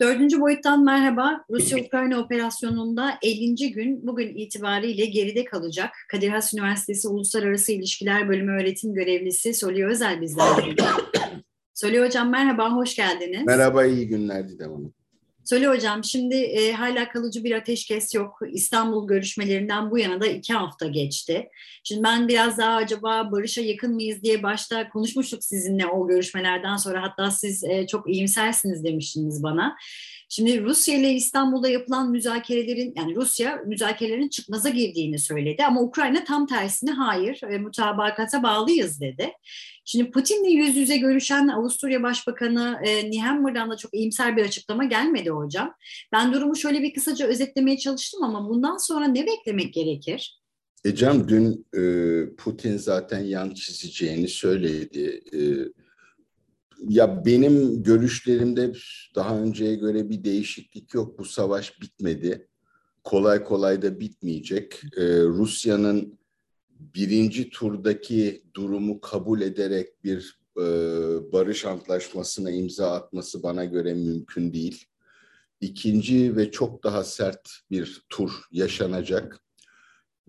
Dördüncü boyuttan merhaba. Rusya-Ukrayna operasyonunda 50. gün bugün itibariyle geride kalacak. Kadir Has Üniversitesi Uluslararası İlişkiler Bölümü öğretim görevlisi Soli Özel bizlerle. Soli Hocam merhaba, hoş geldiniz. Merhaba, iyi günler Didem Hanım. Söyle hocam şimdi e, hala kalıcı bir ateşkes yok. İstanbul görüşmelerinden bu yana da iki hafta geçti. Şimdi ben biraz daha acaba barışa yakın mıyız diye başta konuşmuştuk sizinle o görüşmelerden sonra. Hatta siz e, çok iyimsersiniz demiştiniz bana. Şimdi Rusya ile İstanbul'da yapılan müzakerelerin yani Rusya müzakerelerin çıkmaza girdiğini söyledi ama Ukrayna tam tersine hayır e, mutabakata bağlıyız dedi. Şimdi Putin'le yüz yüze görüşen Avusturya Başbakanı e, Niemmer'dan da çok iyimser bir açıklama gelmedi hocam. Ben durumu şöyle bir kısaca özetlemeye çalıştım ama bundan sonra ne beklemek gerekir? Ecem dün e, Putin zaten yan çizeceğini söyledi. E, ya benim görüşlerimde daha önceye göre bir değişiklik yok. Bu savaş bitmedi. Kolay kolay da bitmeyecek. Ee, Rusya'nın birinci turdaki durumu kabul ederek bir e, barış antlaşmasına imza atması bana göre mümkün değil. İkinci ve çok daha sert bir tur yaşanacak.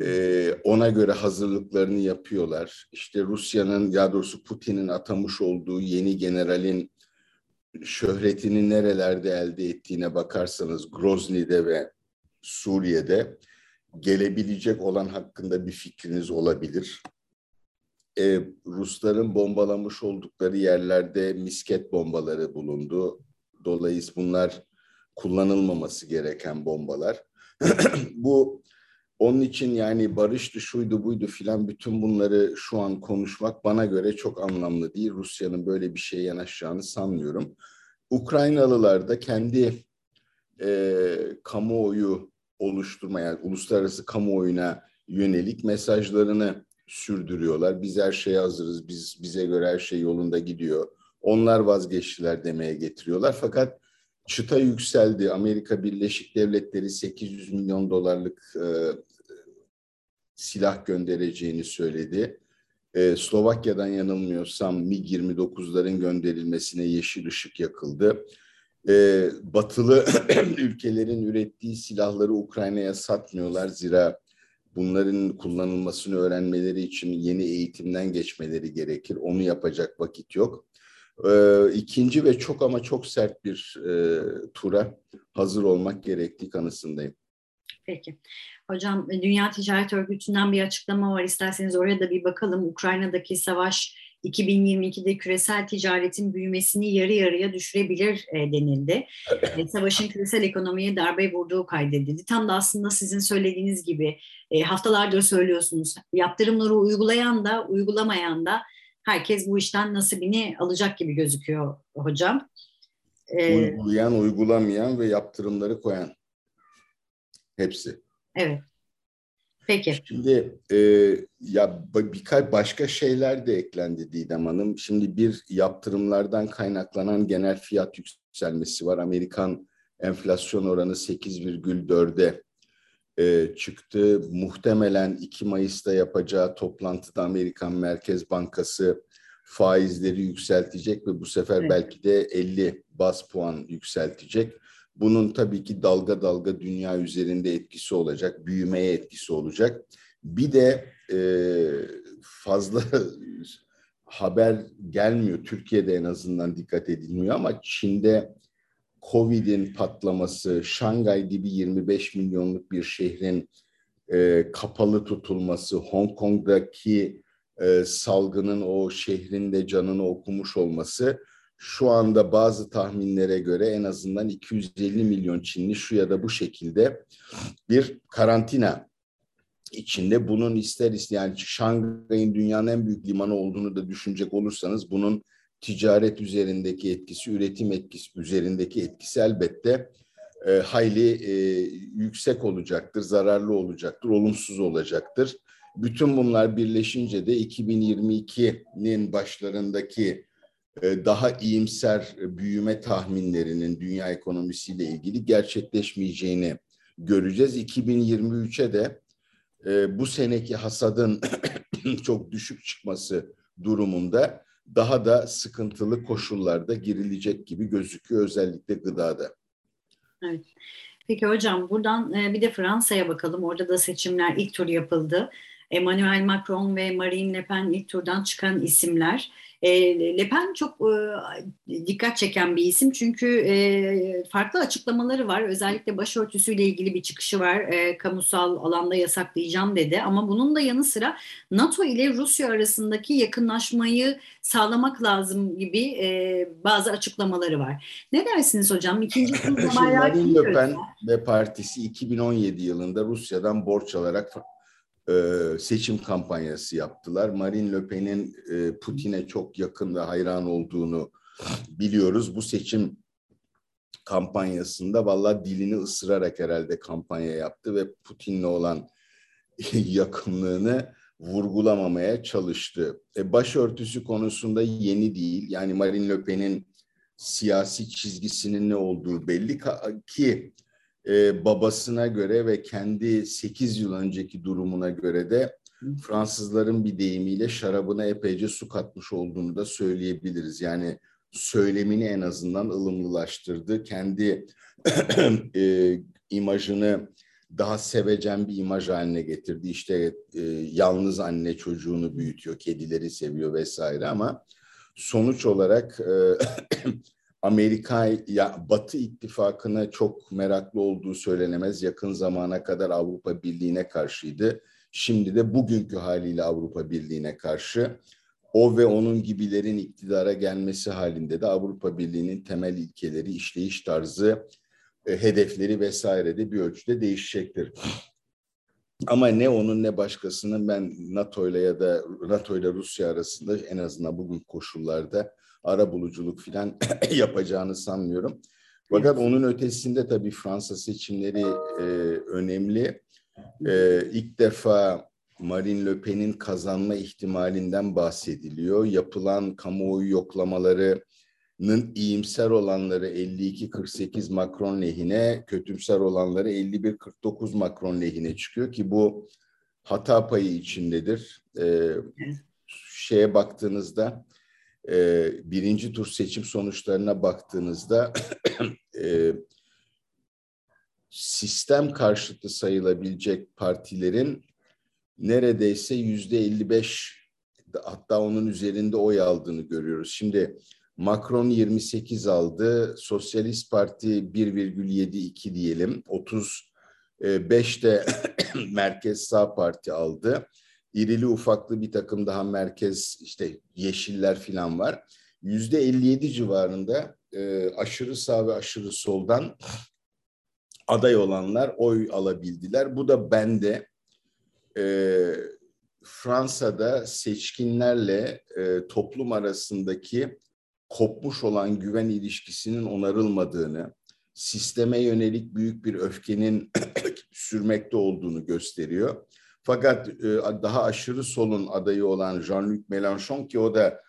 Ee, ona göre hazırlıklarını yapıyorlar. İşte Rusya'nın ya doğrusu Putin'in atamış olduğu yeni generalin şöhretini nerelerde elde ettiğine bakarsanız Grozny'de ve Suriye'de gelebilecek olan hakkında bir fikriniz olabilir. Ee, Rusların bombalamış oldukları yerlerde misket bombaları bulundu. Dolayısıyla bunlar kullanılmaması gereken bombalar. Bu onun için yani barıştı, şuydu, buydu filan bütün bunları şu an konuşmak bana göre çok anlamlı değil. Rusya'nın böyle bir şeye yanaşacağını sanmıyorum. Ukraynalılar da kendi e, kamuoyu oluşturma yani uluslararası kamuoyuna yönelik mesajlarını sürdürüyorlar. Biz her şeye hazırız, biz bize göre her şey yolunda gidiyor. Onlar vazgeçtiler demeye getiriyorlar. Fakat çıta yükseldi. Amerika Birleşik Devletleri 800 milyon dolarlık e, silah göndereceğini söyledi. Ee, Slovakya'dan yanılmıyorsam MiG-29'ların gönderilmesine yeşil ışık yakıldı. Ee, batılı ülkelerin ürettiği silahları Ukrayna'ya satmıyorlar. Zira bunların kullanılmasını öğrenmeleri için yeni eğitimden geçmeleri gerekir. Onu yapacak vakit yok. Ee, ikinci ve çok ama çok sert bir e, tura hazır olmak gerektiği kanısındayım. Peki. Hocam e, Dünya Ticaret Örgütü'nden bir açıklama var. İsterseniz oraya da bir bakalım. Ukrayna'daki savaş 2022'de küresel ticaretin büyümesini yarı yarıya düşürebilir e, denildi. E, savaşın küresel ekonomiye darbe vurduğu kaydedildi. Tam da aslında sizin söylediğiniz gibi haftalardır söylüyorsunuz. Yaptırımları uygulayan da uygulamayan da herkes bu işten nasibini alacak gibi gözüküyor hocam. Uygulayan, uygulamayan ve yaptırımları koyan. Hepsi. Evet. Peki. Şimdi e, ya birkaç başka şeyler de eklendi Didem Hanım. Şimdi bir yaptırımlardan kaynaklanan genel fiyat yükselmesi var. Amerikan enflasyon oranı 8,4'e e, çıktı. Muhtemelen 2 Mayıs'ta yapacağı toplantıda Amerikan Merkez Bankası faizleri yükseltecek ve bu sefer evet. belki de 50 bas puan yükseltecek. Bunun tabii ki dalga dalga dünya üzerinde etkisi olacak, büyümeye etkisi olacak. Bir de e, fazla haber gelmiyor. Türkiye'de en azından dikkat edilmiyor ama Çin'de Covid'in patlaması, Şangay gibi 25 milyonluk bir şehrin e, kapalı tutulması, Hong Kong'daki e, salgının o şehrinde canını okumuş olması şu anda bazı tahminlere göre en azından 250 milyon Çinli şu ya da bu şekilde bir karantina içinde bunun ister ister yani Şangay'ın dünyanın en büyük limanı olduğunu da düşünecek olursanız bunun ticaret üzerindeki etkisi, üretim etkisi üzerindeki etkisi elbette e, hayli e, yüksek olacaktır, zararlı olacaktır, olumsuz olacaktır. Bütün bunlar birleşince de 2022'nin başlarındaki daha iyimser büyüme tahminlerinin dünya ekonomisiyle ilgili gerçekleşmeyeceğini göreceğiz. 2023'e de e, bu seneki hasadın çok düşük çıkması durumunda daha da sıkıntılı koşullarda girilecek gibi gözüküyor özellikle gıdada. Evet. Peki hocam buradan e, bir de Fransa'ya bakalım. Orada da seçimler ilk tur yapıldı. Emmanuel Macron ve Marine Le Pen ilk turdan çıkan isimler. E, Le Pen çok e, dikkat çeken bir isim çünkü e, farklı açıklamaları var. Özellikle başörtüsüyle ilgili bir çıkışı var. E, kamusal alanda yasaklayacağım dedi. Ama bunun da yanı sıra NATO ile Rusya arasındaki yakınlaşmayı sağlamak lazım gibi e, bazı açıklamaları var. Ne dersiniz hocam? İkinci Marine Le Pen ve partisi 2017 yılında Rusya'dan borç alarak e, seçim kampanyası yaptılar. Marine Le Pen'in e, Putin'e çok yakın ve hayran olduğunu biliyoruz. Bu seçim kampanyasında valla dilini ısırarak herhalde kampanya yaptı ve Putin'le olan yakınlığını vurgulamamaya çalıştı. E, başörtüsü konusunda yeni değil. Yani Marine Le Pen'in siyasi çizgisinin ne olduğu belli ki e, babasına göre ve kendi 8 yıl önceki durumuna göre de Fransızların bir deyimiyle şarabına epeyce su katmış olduğunu da söyleyebiliriz. Yani söylemini en azından ılımlılaştırdı. Kendi e, imajını daha sevecen bir imaj haline getirdi. İşte e, yalnız anne çocuğunu büyütüyor, kedileri seviyor vesaire ama sonuç olarak e, Amerika ya Batı ittifakına çok meraklı olduğu söylenemez. Yakın zamana kadar Avrupa Birliği'ne karşıydı. Şimdi de bugünkü haliyle Avrupa Birliği'ne karşı. O ve onun gibilerin iktidara gelmesi halinde de Avrupa Birliği'nin temel ilkeleri, işleyiş tarzı, e, hedefleri vesaire de bir ölçüde değişecektir. Ama ne onun ne başkasının ben NATO ile ya da NATO ile Rusya arasında en azından bugün koşullarda ara buluculuk filan yapacağını sanmıyorum. Fakat onun ötesinde tabii Fransa seçimleri e, önemli. E, ilk defa Marine Le Pen'in kazanma ihtimalinden bahsediliyor. Yapılan kamuoyu yoklamalarının iyimser olanları 52-48 Macron lehine, kötümser olanları 51-49 Macron lehine çıkıyor ki bu hata payı içindedir. E, şeye baktığınızda e, birinci tur seçim sonuçlarına baktığınızda e, sistem karşıtı sayılabilecek partilerin neredeyse yüzde 55 hatta onun üzerinde oy aldığını görüyoruz. Şimdi Macron 28 aldı, Sosyalist Parti 1,72 diyelim, 35 de Merkez Sağ Parti aldı irili ufaklı bir takım daha merkez işte yeşiller falan var. Yüzde 57 civarında e, aşırı sağ ve aşırı soldan aday olanlar oy alabildiler. Bu da bende e, Fransa'da seçkinlerle e, toplum arasındaki kopmuş olan güven ilişkisinin onarılmadığını, sisteme yönelik büyük bir öfkenin sürmekte olduğunu gösteriyor. Fakat e, daha aşırı solun adayı olan Jean-Luc Mélenchon ki o da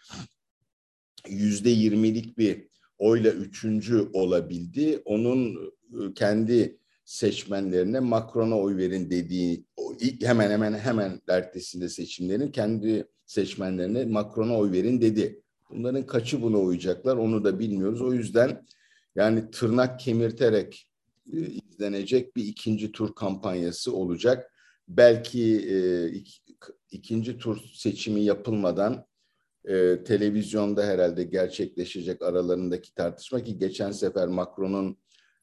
yüzde yirmilik bir oyla üçüncü olabildi. Onun e, kendi seçmenlerine Macron'a oy verin dediği hemen hemen hemen ertesinde seçimlerin kendi seçmenlerine Macron'a oy verin dedi. Bunların kaçı buna uyacaklar onu da bilmiyoruz. O yüzden yani tırnak kemirterek e, izlenecek bir ikinci tur kampanyası olacak belki e, ikinci tur seçimi yapılmadan e, televizyonda herhalde gerçekleşecek aralarındaki tartışma ki geçen sefer Macron'un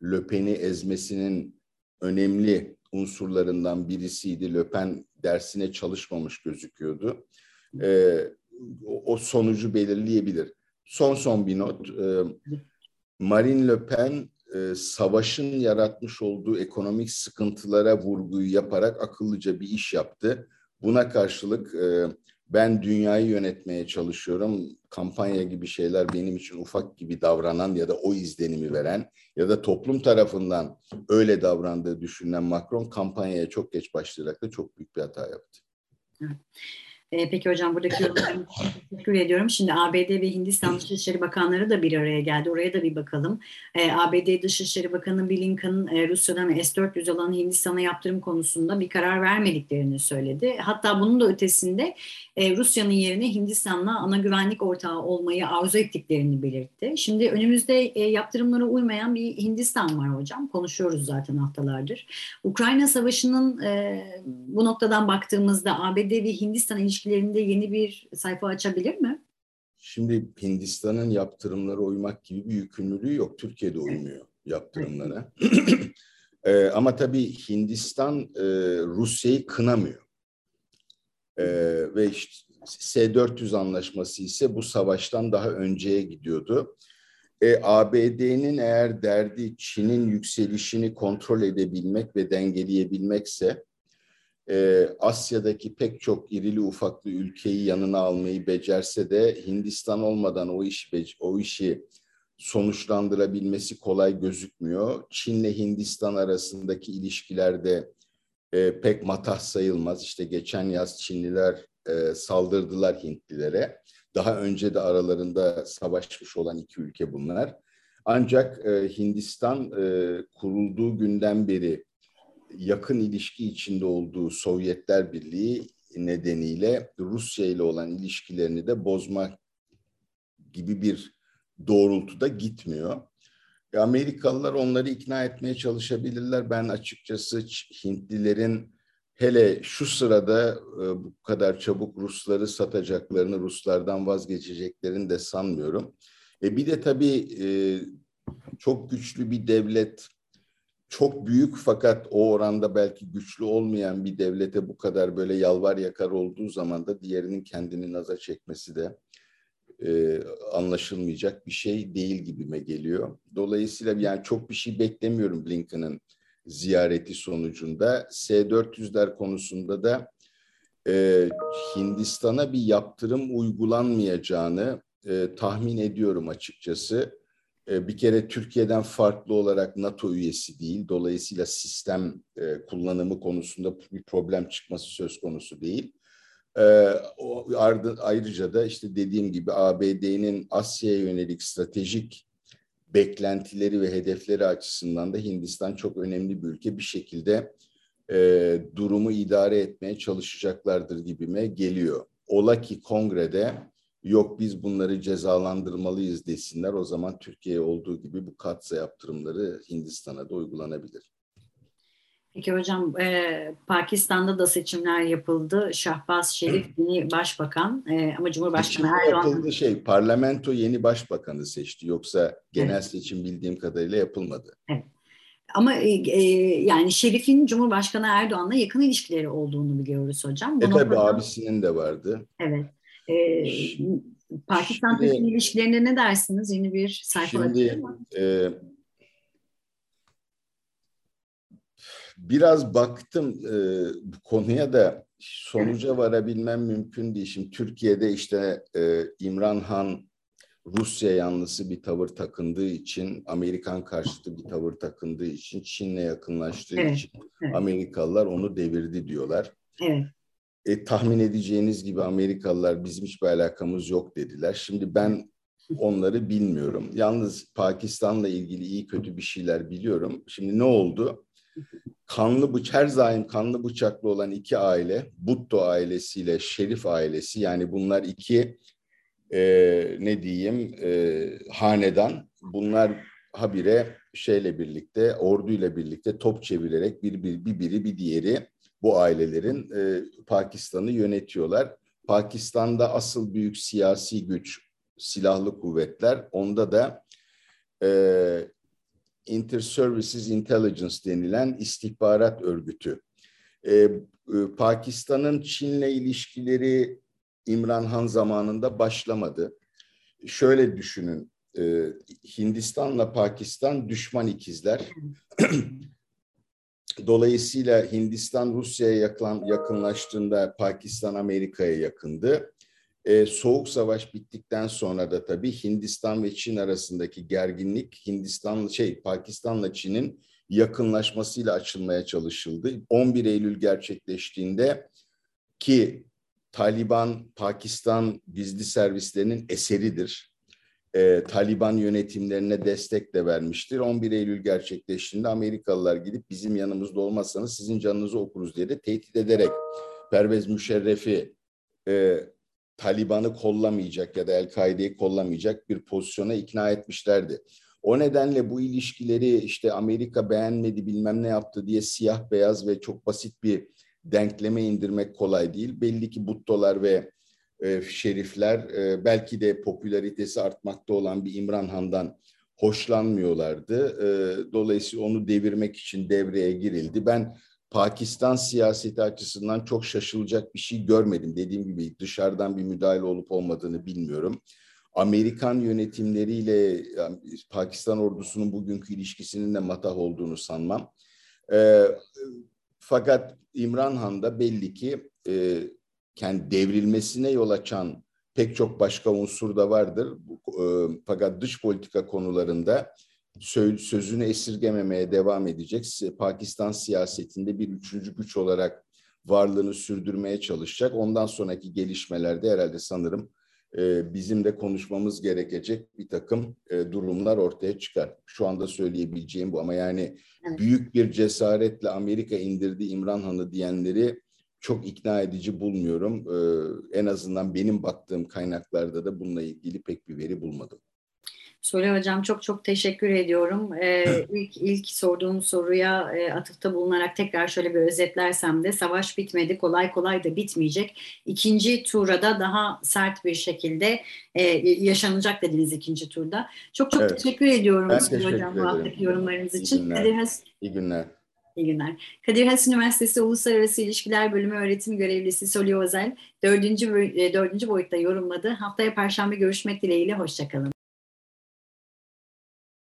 Le Pen'i ezmesinin önemli unsurlarından birisiydi. Le Pen dersine çalışmamış gözüküyordu. E, o sonucu belirleyebilir. Son son bir not. E, Marine Le Pen e, savaşın yaratmış olduğu ekonomik sıkıntılara vurguyu yaparak akıllıca bir iş yaptı. Buna karşılık e, ben dünyayı yönetmeye çalışıyorum. Kampanya gibi şeyler benim için ufak gibi davranan ya da o izlenimi veren ya da toplum tarafından öyle davrandığı düşünülen Macron kampanyaya çok geç başlayarak da çok büyük bir hata yaptı. E, peki hocam buradaki yorumlarınız teşekkür ediyorum. Şimdi ABD ve Hindistan Dışişleri Bakanları da bir araya geldi. Oraya da bir bakalım. E, ABD Dışişleri Bakanı Blinken e, Rusya'dan S-400 alan Hindistan'a yaptırım konusunda bir karar vermediklerini söyledi. Hatta bunun da ötesinde e, Rusya'nın yerine Hindistan'la ana güvenlik ortağı olmayı arzu ettiklerini belirtti. Şimdi önümüzde e, yaptırımlara uymayan bir Hindistan var hocam. Konuşuyoruz zaten haftalardır. Ukrayna Savaşı'nın e, bu noktadan baktığımızda ABD ve Hindistan ilişkilerinde yeni bir sayfa açabilir mi? Şimdi Hindistan'ın yaptırımlara uymak gibi bir yükümlülüğü yok. Türkiye'de uymuyor yaptırımlara. e, ama tabii Hindistan e, Rusya'yı kınamıyor. E, ve işte S-400 anlaşması ise bu savaştan daha önceye gidiyordu. E, ABD'nin eğer derdi Çin'in yükselişini kontrol edebilmek ve dengeleyebilmekse e, Asya'daki pek çok irili ufaklı ülkeyi yanına almayı becerse de Hindistan olmadan o işi o işi sonuçlandırabilmesi kolay gözükmüyor. Çin'le Hindistan arasındaki ilişkilerde e, pek matah sayılmaz. İşte geçen yaz Çinliler e, saldırdılar Hintlilere. Daha önce de aralarında savaşmış olan iki ülke bunlar. Ancak e, Hindistan e, kurulduğu günden beri yakın ilişki içinde olduğu Sovyetler Birliği nedeniyle Rusya ile olan ilişkilerini de bozmak gibi bir doğrultuda gitmiyor. Amerikalılar onları ikna etmeye çalışabilirler. Ben açıkçası Hintlilerin hele şu sırada e, bu kadar çabuk Rusları satacaklarını, Ruslardan vazgeçeceklerini de sanmıyorum. E bir de tabii e, çok güçlü bir devlet, çok büyük fakat o oranda belki güçlü olmayan bir devlete bu kadar böyle yalvar yakar olduğu zaman da diğerinin kendini naza çekmesi de e, anlaşılmayacak bir şey değil gibime geliyor. Dolayısıyla yani çok bir şey beklemiyorum Blinken'ın ziyareti sonucunda. S-400'ler konusunda da e, Hindistan'a bir yaptırım uygulanmayacağını e, tahmin ediyorum açıkçası. E, bir kere Türkiye'den farklı olarak NATO üyesi değil. Dolayısıyla sistem e, kullanımı konusunda bir problem çıkması söz konusu değil. E, ayrıca da işte dediğim gibi ABD'nin Asya'ya yönelik stratejik beklentileri ve hedefleri açısından da Hindistan çok önemli bir ülke. Bir şekilde e, durumu idare etmeye çalışacaklardır gibime geliyor. Ola ki kongrede yok biz bunları cezalandırmalıyız desinler o zaman Türkiye olduğu gibi bu katsa yaptırımları Hindistan'a da uygulanabilir. Peki hocam e, Pakistan'da da seçimler yapıldı. Şahbaz Şerif yeni başbakan e, ama Cumhurbaşkanı Erdoğan... Yapıldı şey parlamento yeni başbakanı seçti yoksa genel evet. seçim bildiğim kadarıyla yapılmadı. Evet. Ama e, e, yani Şerif'in Cumhurbaşkanı Erdoğan'la yakın ilişkileri olduğunu biliyoruz hocam. Bu e tabi abisinin de vardı. Evet. E, Pakistan şimdi, ilişkilerine ne dersiniz? Yeni bir sayfa Şimdi e, biraz baktım e, bu konuya da sonuca varabilmem mümkün değil. Şimdi Türkiye'de işte e, İmran Han Rusya yanlısı bir tavır takındığı için, Amerikan karşıtı bir tavır takındığı için, Çin'le yakınlaştığı evet, için evet. Amerikalılar onu devirdi diyorlar. Evet. E, tahmin edeceğiniz gibi Amerikalılar bizim hiçbir alakamız yok dediler. Şimdi ben onları bilmiyorum. Yalnız Pakistan'la ilgili iyi kötü bir şeyler biliyorum. Şimdi ne oldu? kanlı bıç her zaman kanlı bıçaklı olan iki aile Butto ailesiyle Şerif ailesi yani bunlar iki e, ne diyeyim e, hanedan bunlar habire şeyle birlikte orduyla birlikte top çevirerek bir, bir, bir biri bir diğeri bu ailelerin e, Pakistan'ı yönetiyorlar. Pakistan'da asıl büyük siyasi güç silahlı kuvvetler onda da e, Inter-Services Intelligence denilen istihbarat örgütü. Ee, e, Pakistan'ın Çin'le ilişkileri İmran Han zamanında başlamadı. Şöyle düşünün, e, Hindistan'la Pakistan düşman ikizler. Dolayısıyla Hindistan Rusya'ya yakın, yakınlaştığında Pakistan Amerika'ya yakındı. Ee, Soğuk Savaş bittikten sonra da tabii Hindistan ve Çin arasındaki gerginlik Hindistan şey Pakistan'la Çin'in yakınlaşmasıyla açılmaya çalışıldı. 11 Eylül gerçekleştiğinde ki Taliban, Pakistan gizli servislerinin eseridir. E, Taliban yönetimlerine destek de vermiştir. 11 Eylül gerçekleştiğinde Amerikalılar gidip bizim yanımızda olmazsanız sizin canınızı okuruz diye de tehdit ederek Pervez Müşerref'i e, Taliban'ı kollamayacak ya da El-Kaide'yi kollamayacak bir pozisyona ikna etmişlerdi. O nedenle bu ilişkileri işte Amerika beğenmedi bilmem ne yaptı diye siyah beyaz ve çok basit bir denkleme indirmek kolay değil. Belli ki Buttolar ve e, şerifler e, belki de popülaritesi artmakta olan bir İmran Han'dan hoşlanmıyorlardı. E, dolayısıyla onu devirmek için devreye girildi. Ben Pakistan siyaseti açısından çok şaşılacak bir şey görmedim. Dediğim gibi dışarıdan bir müdahale olup olmadığını bilmiyorum. Amerikan yönetimleriyle Pakistan ordusunun bugünkü ilişkisinin de matah olduğunu sanmam. E, fakat İmran Han da belli ki e, kendi devrilmesine yol açan pek çok başka unsur da vardır. E, fakat dış politika konularında sözünü esirgememeye devam edecek. Pakistan siyasetinde bir üçüncü güç olarak varlığını sürdürmeye çalışacak. Ondan sonraki gelişmelerde herhalde sanırım e, bizim de konuşmamız gerekecek bir takım e, durumlar ortaya çıkar. Şu anda söyleyebileceğim bu ama yani büyük bir cesaretle Amerika indirdi İmran Han'ı diyenleri çok ikna edici bulmuyorum. E, en azından benim baktığım kaynaklarda da bununla ilgili pek bir veri bulmadım. Sule Hocam çok çok teşekkür ediyorum. Ee, ilk, ilk sorduğum soruya e, atıfta bulunarak tekrar şöyle bir özetlersem de savaş bitmedi, kolay kolay da bitmeyecek. İkinci tura da daha sert bir şekilde e, yaşanacak dediniz ikinci turda. Çok çok evet. teşekkür ediyorum ben Sule Hocam bu haftaki yorumlarınız için. İyi günler. İyi günler. İyi günler. Kadir Has Üniversitesi Uluslararası İlişkiler Bölümü öğretim görevlisi Soli Özel dördüncü, dördüncü boyutta yorumladı. Haftaya Perşembe görüşmek dileğiyle. Hoşçakalın.